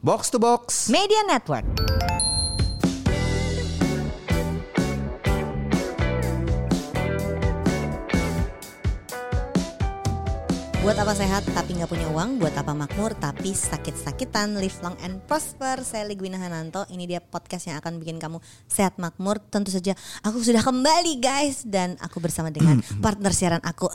Box to Box. Media Network. Buat apa sehat tapi nggak punya uang, buat apa makmur tapi sakit-sakitan, live long and prosper. Saya Ligwina Hananto, ini dia podcast yang akan bikin kamu sehat makmur. Tentu saja aku sudah kembali guys dan aku bersama dengan partner siaran aku.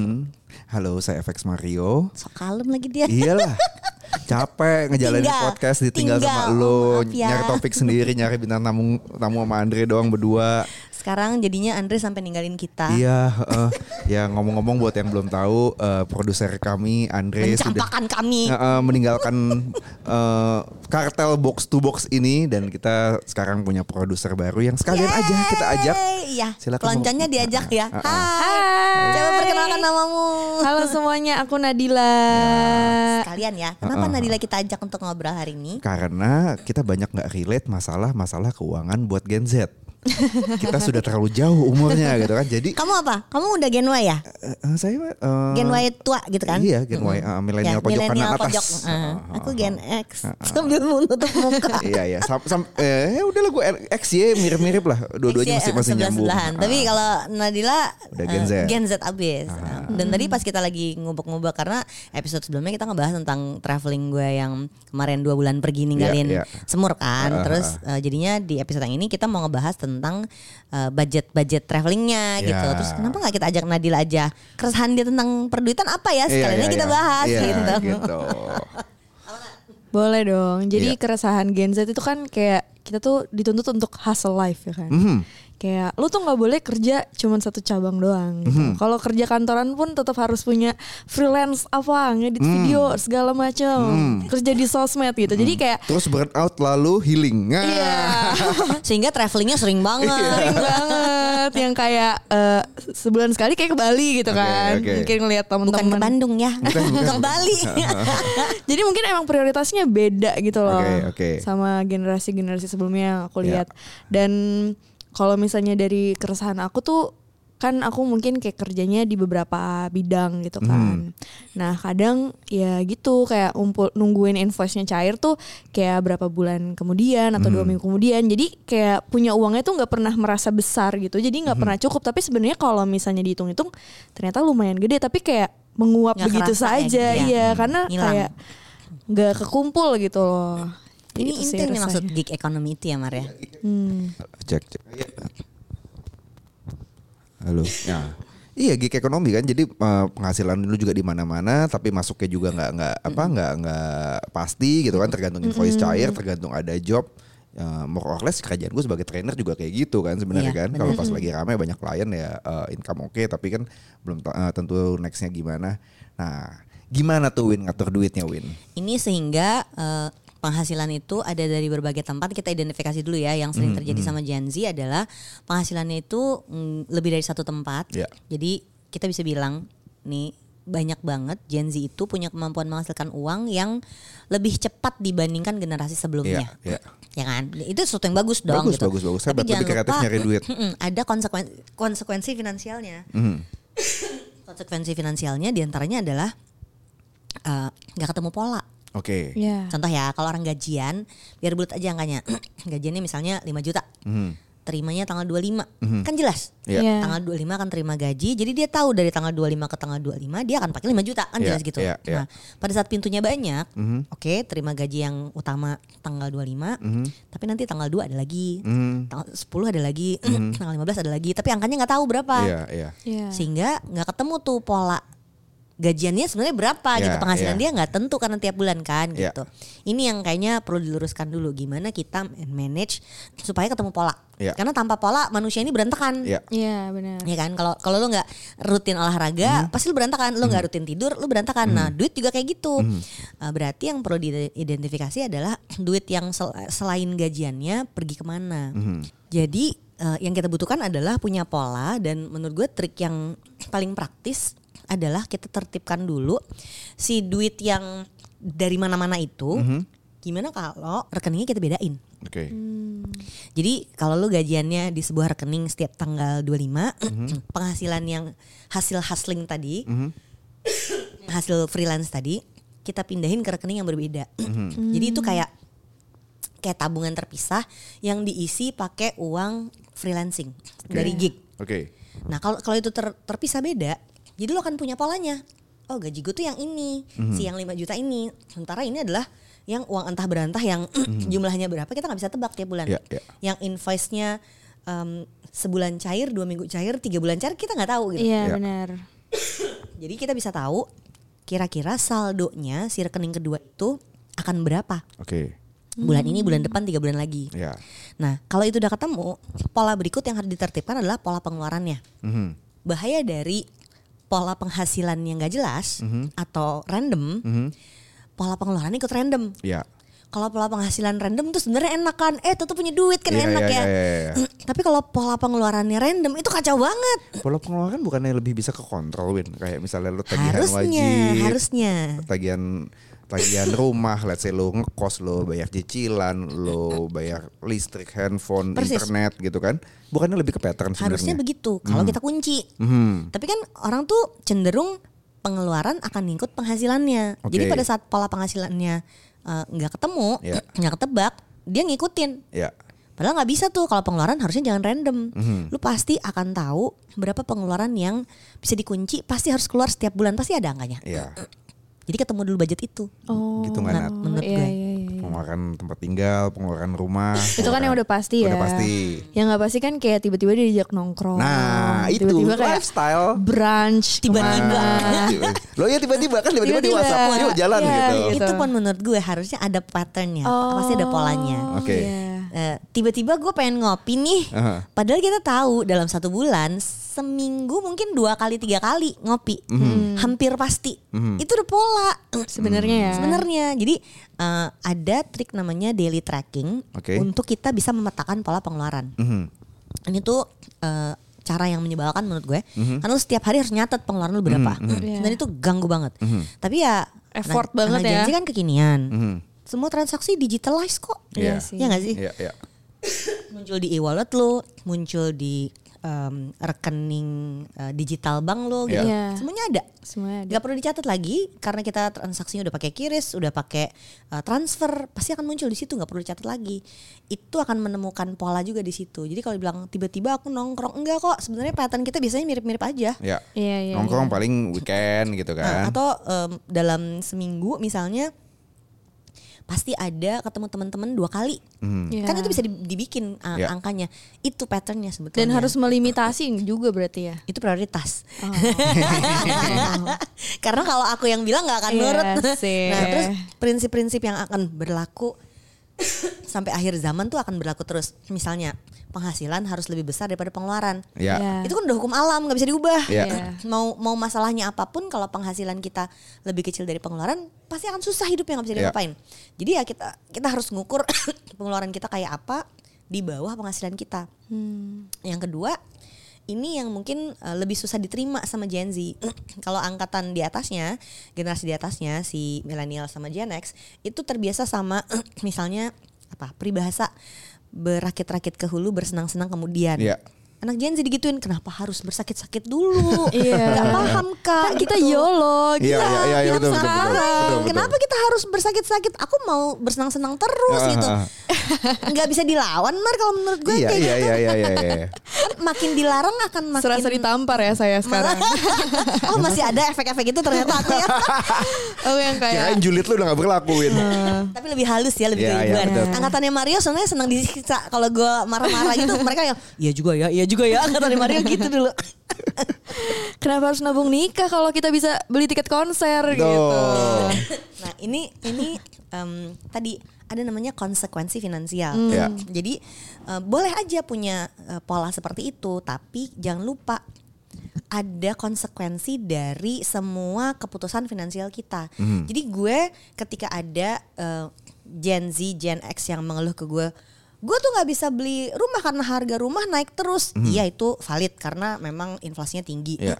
Halo, saya FX Mario. Sok kalem lagi dia. Iyalah. Capek ngejalanin Tinggal. podcast ditinggal Tinggal. sama lo, Oh, ya. nyari topik sendiri, nyari bintang tamu tamu sama Andre doang berdua. Sekarang jadinya Andre sampai ninggalin kita. Iya, heeh. ya ngomong-ngomong buat yang belum tahu, eh, produser kami Andre sudah kami. eh, meninggalkan eh, kartel box to box ini dan kita sekarang punya produser baru yang sekalian aja kita ajak. Yeay, Iya. Silakan ngomong. diajak ya. Ah, ah. Hai. Coba perkenalkan namamu. Halo semuanya, aku Nadila. Sekalian ya. Kenapa Ah, ah. Nadila kita ajak untuk ngobrol hari ini? Karena kita banyak nggak relate masalah-masalah keuangan buat Gen Z. kita sudah terlalu jauh umurnya gitu kan. Jadi Kamu apa? Kamu udah Gen Y ya? eh, eh, saya eh, Gen Y tua gitu kan? Iya, Gen Y, eh, milenial Ya, pojok kanan atas. pojok. Ah, Ah, ah, Aku ah, Gen X. Sambil menutup muka. iya iya sam, sam- eh udahlah gue X Y mirip-mirip lah dua-duanya masih masih nyambung. Ah, Tapi kalau Nadila Udah Gen Z. Gen Z abis. Dan tadi pas kita lagi ngubek-ngubek karena episode sebelumnya kita ngebahas tentang traveling gue yang kemarin dua bulan pergi ninggalin Iya, iya. semur kan. Ah, Terus eh, jadinya di episode yang ini kita mau ngebahas tentang eh, budget-budget travelingnya gitu. Iya. Terus kenapa nggak kita ajak Nadila aja? Keresahan dia tentang perduitan apa ya? Sekalian iya, aja kita iya. bahas Iya, gitu. gitu. Boleh dong. Jadi Iya. keresahan Gen Z itu kan kayak kita tuh dituntut untuk hustle life ya kan. Mhm. Kayak lu tuh nggak boleh kerja cuman satu cabang doang gitu. Mhm. Kalau kerja kantoran pun tetap harus punya freelance apa, ngedit Mhm. video segala macam. Kerja di sosmed gitu. Jadi kayak Terus burn out lalu healing. Nah. Iya, Sehingga travelingnya sering banget. sering banget yang kayak eh, sebulan sekali kayak ke Bali gitu Oke, kan. oke. Mungkin ngelihat Bukan ke teman-teman. Bandung ya, ke Bali. Jadi mungkin emang prioritasnya beda gitu loh Oke, oke. sama generasi-generasi sebelumnya yang aku Ya. lihat. Dan kalau misalnya dari keresahan aku tuh kan aku mungkin kayak kerjanya di beberapa bidang gitu Hmm. kan. Nah kadang ya gitu kayak umpul nungguin invoice-nya cair tuh kayak berapa bulan kemudian atau Hmm. dua minggu kemudian. Jadi kayak punya uangnya tuh nggak pernah merasa besar gitu. Jadi Hmm. nggak pernah cukup. Tapi sebenarnya kalau misalnya dihitung-hitung ternyata lumayan gede. Tapi kayak menguap Nggak begitu kerasa ya, saja. iya. Iya karena Hilang. kayak nggak kekumpul gitu loh. Ini Gitu sih inti nih rasanya. maksud gig economy itu ya Mar ya. Hmm. Cek, cek. Halo. Ya. Iya gig ekonomi kan jadi eh, penghasilan lu juga di mana-mana tapi masuknya juga nggak nggak apa nggak nggak pasti gitu kan tergantung invoice cair tergantung ada job Eh, more or less kerjaan gue sebagai trainer juga kayak gitu kan sebenarnya Iya, kan kalau pas lagi ramai banyak klien ya eh, income oke tapi kan belum eh, tentu nextnya gimana nah gimana tuh Win ngatur duitnya Win Ini sehingga eh, penghasilan itu ada dari berbagai tempat. Kita identifikasi dulu ya. Yang sering terjadi sama Gen Z adalah penghasilannya itu mm, lebih dari satu tempat. Ya. Jadi kita bisa bilang nih banyak banget Gen Z itu punya kemampuan menghasilkan uang yang lebih cepat dibandingkan generasi sebelumnya. Iya, iya. Ya kan? Itu sesuatu yang bagus dong Bagus, gitu. bagus, bagus. Tapi jangan kreatif lupa, nyari duit. ada konsekuensi konsekuensi finansialnya. Mhm. Konsekuensi finansialnya di antaranya adalah eh, nggak ketemu pola. Oke Ya. Contoh ya, kalau orang gajian, biar bulat aja angkanya. Gajiannya misalnya 5 juta. Mhm. Terimanya tanggal 25. Kan jelas. Iya. Iya. Tanggal 25 akan terima gaji. Jadi dia tahu dari tanggal 25 ke tanggal 25 dia akan pakai 5 juta. Kan Iya, jelas gitu. iya, iya. Nah, pada saat pintunya banyak, Mhm. oke, terima gaji yang utama tanggal 25, Mhm. tapi nanti tanggal 2 ada lagi. Mhm. Tanggal 10 ada lagi, tanggal 15 ada lagi, tapi angkanya nggak tahu berapa. Iya, iya. Iya. Sehingga nggak ketemu tuh pola gajiannya sebenarnya berapa Ya, gitu penghasilan ya. dia nggak tentu karena tiap bulan kan Ya. gitu. Ini yang kayaknya perlu diluruskan dulu gimana kita manage supaya ketemu pola. Ya. Karena tanpa pola manusia ini berantakan. Iya. Iya benar. Ya kan kalau kalau lo nggak rutin olahraga pasti lo berantakan, lo nggak rutin tidur lo berantakan. Nah duit juga kayak gitu. Uh, berarti yang perlu diidentifikasi adalah duit yang sel- selain gajiannya pergi ke mana. Jadi uh, yang kita butuhkan adalah punya pola dan menurut gue trik yang paling praktis adalah kita tertipkan dulu si duit yang dari mana-mana itu. Gimana kalau rekeningnya kita bedain? Oke. Jadi kalau lu gajiannya di sebuah rekening setiap tanggal 25, Mhm. penghasilan yang hasil hustling tadi, hasil freelance tadi, kita pindahin ke rekening yang berbeda. Mhm. Jadi itu kayak kayak tabungan terpisah yang diisi pakai uang freelancing dari gig. Oke. Nah kalau kalau itu ter- terpisah beda, jadi lo akan punya polanya. Oh gaji gue tuh yang ini, si yang 5 juta ini. Sementara ini adalah yang uang entah berantah yang jumlahnya berapa kita nggak bisa tebak tiap bulan. Iya, iya. Yang invoice-nya em, sebulan cair, dua minggu cair, tiga bulan cair kita nggak tahu gitu. Iya Ya. benar. Jadi kita bisa tahu kira-kira saldonya si rekening kedua itu akan berapa Oke. bulan ini, bulan depan, tiga bulan lagi. Ya. Nah kalau itu udah ketemu, pola berikut yang harus ditertibkan adalah pola pengeluarannya. Mhm. bahaya dari pola penghasilan yang gak jelas atau random, pola pengeluaran ikut random. Ya. Kalau pola penghasilan random tuh sebenarnya enak kan, eh tuh punya duit kan Iya, enak iya, ya. iya, iya, iya. Tapi kalau pola pengeluarannya random itu kacau banget. Pola pengeluaran bukannya lebih bisa ke kontrol Win Kayak misalnya lu tagihan Harusnya, wajib harusnya. Tagihan tagihan rumah Let's say lu ngekos Lu bayar cicilan Lu bayar listrik, handphone, Persis. internet gitu kan Bukannya lebih ke pattern sebenarnya Harusnya begitu kalau kita kunci. Mhm. Tapi kan orang tuh cenderung pengeluaran akan ngikut penghasilannya. Jadi Oke. pada saat pola penghasilannya eh, nggak ketemu, Ya. nggak ketebak, dia ngikutin. Ya Padahal nggak bisa tuh kalau pengeluaran harusnya jangan random. Mhm. Lu pasti akan tahu berapa pengeluaran yang bisa dikunci, pasti harus keluar setiap bulan, pasti ada angkanya. Ya Jadi ketemu dulu budget itu. Oh. Gitu nggak, Nat? menurut iya, gue. iya, iya, iya. Pengeluaran tempat tinggal Pengeluaran rumah Itu kan yang udah pasti ya. Udah pasti Yang nggak pasti kan kayak tiba-tiba dia diajak nongkrong. Nah itu tiba-tiba kayak lifestyle brunch Tiba-tiba. Lo ya tiba-tiba kan tiba-tiba di. WhatsApp Yuk jalan Iya, gitu Gitu. Itu pun menurut gue harusnya ada patternnya, pasti ada polanya. Oke. iya. Eh, tiba-tiba gue pengen ngopi nih, Aha. padahal kita tahu dalam satu bulan seminggu mungkin dua kali tiga kali ngopi, Mhm. hampir pasti. Itu udah pola. Sebenarnya ya. Sebenarnya, jadi eh, ada trik namanya daily tracking Oke. untuk kita bisa memetakan pola pengeluaran. Mhm. Ini tuh eh, cara yang menyebalkan menurut gue, karena lu setiap hari harus nyatet pengeluaran lu berapa, Iya. dan itu ganggu banget. Tapi ya Effort anak- banget ya. Kan kekinian, Mhm. Semua transaksi digitalize kok. Iya Iya. sih. Ya nggak sih? Iya iya Muncul di e-wallet lu, muncul di em, rekening eh, digital bank lo gitu. Iya. Semuanya ada. Semuanya ada. Gak perlu dicatat lagi karena kita transaksinya udah pakai kiris, udah pakai uh, transfer, pasti akan muncul di situ nggak perlu dicatat lagi. Itu akan menemukan pola juga di situ. Jadi kalau dibilang tiba-tiba aku nongkrong enggak kok, sebenarnya pattern kita biasanya mirip-mirip aja. Ya. Iya, iya, Nongkrong iya. paling weekend gitu Nah, kan. atau em, dalam seminggu misalnya pasti ada ketemu teman-teman dua kali. Hmm. Iya. Kan itu bisa di- dibikin uh, Ya. angkanya. Itu patternnya sebetulnya. Dan harus melimitasi juga berarti ya. itu prioritas. Oh. Karena kalau aku yang bilang nggak akan Iya nurut. sih. Nah, terus prinsip-prinsip yang akan berlaku sampai akhir zaman tuh akan berlaku terus. Misalnya penghasilan harus lebih besar daripada pengeluaran. Ya. Iya. Itu kan udah hukum alam nggak bisa diubah. Iya. Iya. Mau mau masalahnya apa pun kalau penghasilan kita lebih kecil dari pengeluaran pasti akan susah hidupnya nggak bisa Iya. diapain. Jadi ya kita kita harus ngukur pengeluaran kita kayak apa di bawah penghasilan kita. Hmm. Yang kedua, ini yang mungkin uh, lebih susah diterima sama Gen Z. Kalau angkatan di atasnya, generasi di atasnya si milenial sama Gen X itu terbiasa sama misalnya apa? Peribahasa berakit-rakit ke hulu bersenang-senang kemudian. Iya. Anak Gen Z digituin kenapa harus bersakit-sakit dulu? Iya. Gak paham kak. Kan kita. YOLO Iya, gitu. iya, iya, Hidup betul, betul, betul, sekarang. betul, betul. Kenapa kita harus bersakit-sakit? Aku mau bersenang-senang terus Ah, gitu. ah, Nggak bisa dilawan, Mar kalau menurut gue Iya kayak iya gitu. iya iya iya. iya. Makin dilarang akan makin Serasa ditampar ya saya sekarang. oh masih ada efek-efek itu ternyata aku ya. oh yang kayak Kirain julid lu udah gak berlakuin. Tapi lebih halus ya, lebih Iya, iya, betul. Angkatannya Mario sebenarnya senang disiksa. Kalau gue marah-marah gitu, mereka yang iya juga ya, iya juga ya. Angkatannya Mario gitu dulu. kenapa harus nabung nikah kalau kita bisa beli tiket konser gitu. Tuh. Nah ini ini em, tadi ada namanya konsekuensi finansial. Ya. Jadi eh, boleh aja punya eh, pola seperti itu, tapi jangan lupa ada konsekuensi dari semua keputusan finansial kita. Jadi gue ketika ada eh, Gen Z, Gen X yang mengeluh ke gue, gue tuh nggak bisa beli rumah karena harga rumah naik terus. Iya itu valid karena memang inflasinya tinggi. Iya.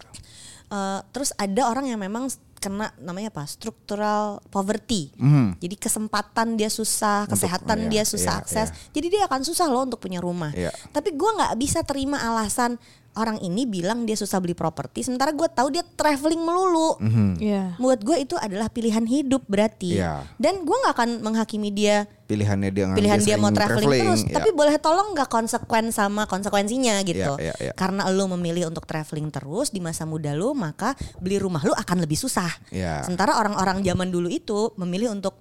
Eh, terus ada orang yang memang kena namanya apa structural poverty Mhm. jadi kesempatan dia susah Untuk- kesehatan iya, dia susah iya, akses iya. jadi dia akan susah loh untuk punya rumah Iya. tapi gua nggak bisa terima alasan orang ini bilang dia susah beli properti, sementara gue tahu dia traveling melulu. Iya. Buat gue itu adalah pilihan hidup berarti. Iya. Dan gue nggak akan menghakimi dia Pilihannya dia pilihan dia mau traveling, terus, ya. tapi boleh tolong nggak konsekuen sama konsekuensinya gitu. Iya, iya, iya. Karena lo memilih untuk traveling terus di masa muda lo, maka beli rumah lo akan lebih susah. Iya. Sementara orang-orang zaman dulu itu memilih untuk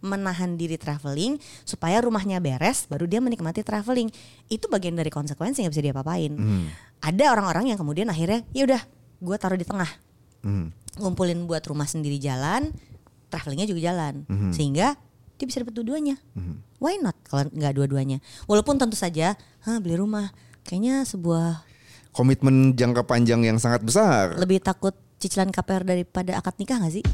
menahan diri traveling supaya rumahnya beres, baru dia menikmati traveling. Itu bagian dari konsekuensi nggak bisa dia apain. Hmm. Ada orang-orang yang kemudian akhirnya, ya udah, gue taruh di tengah Hmm. ngumpulin buat rumah sendiri jalan, travelingnya juga jalan, Mhm. sehingga dia bisa dapat dua-duanya. Why not kalau nggak dua-duanya? Walaupun tentu saja, Hah, beli rumah kayaknya sebuah Komitmen jangka panjang yang sangat besar. lebih takut cicilan KPR daripada akad nikah nggak sih?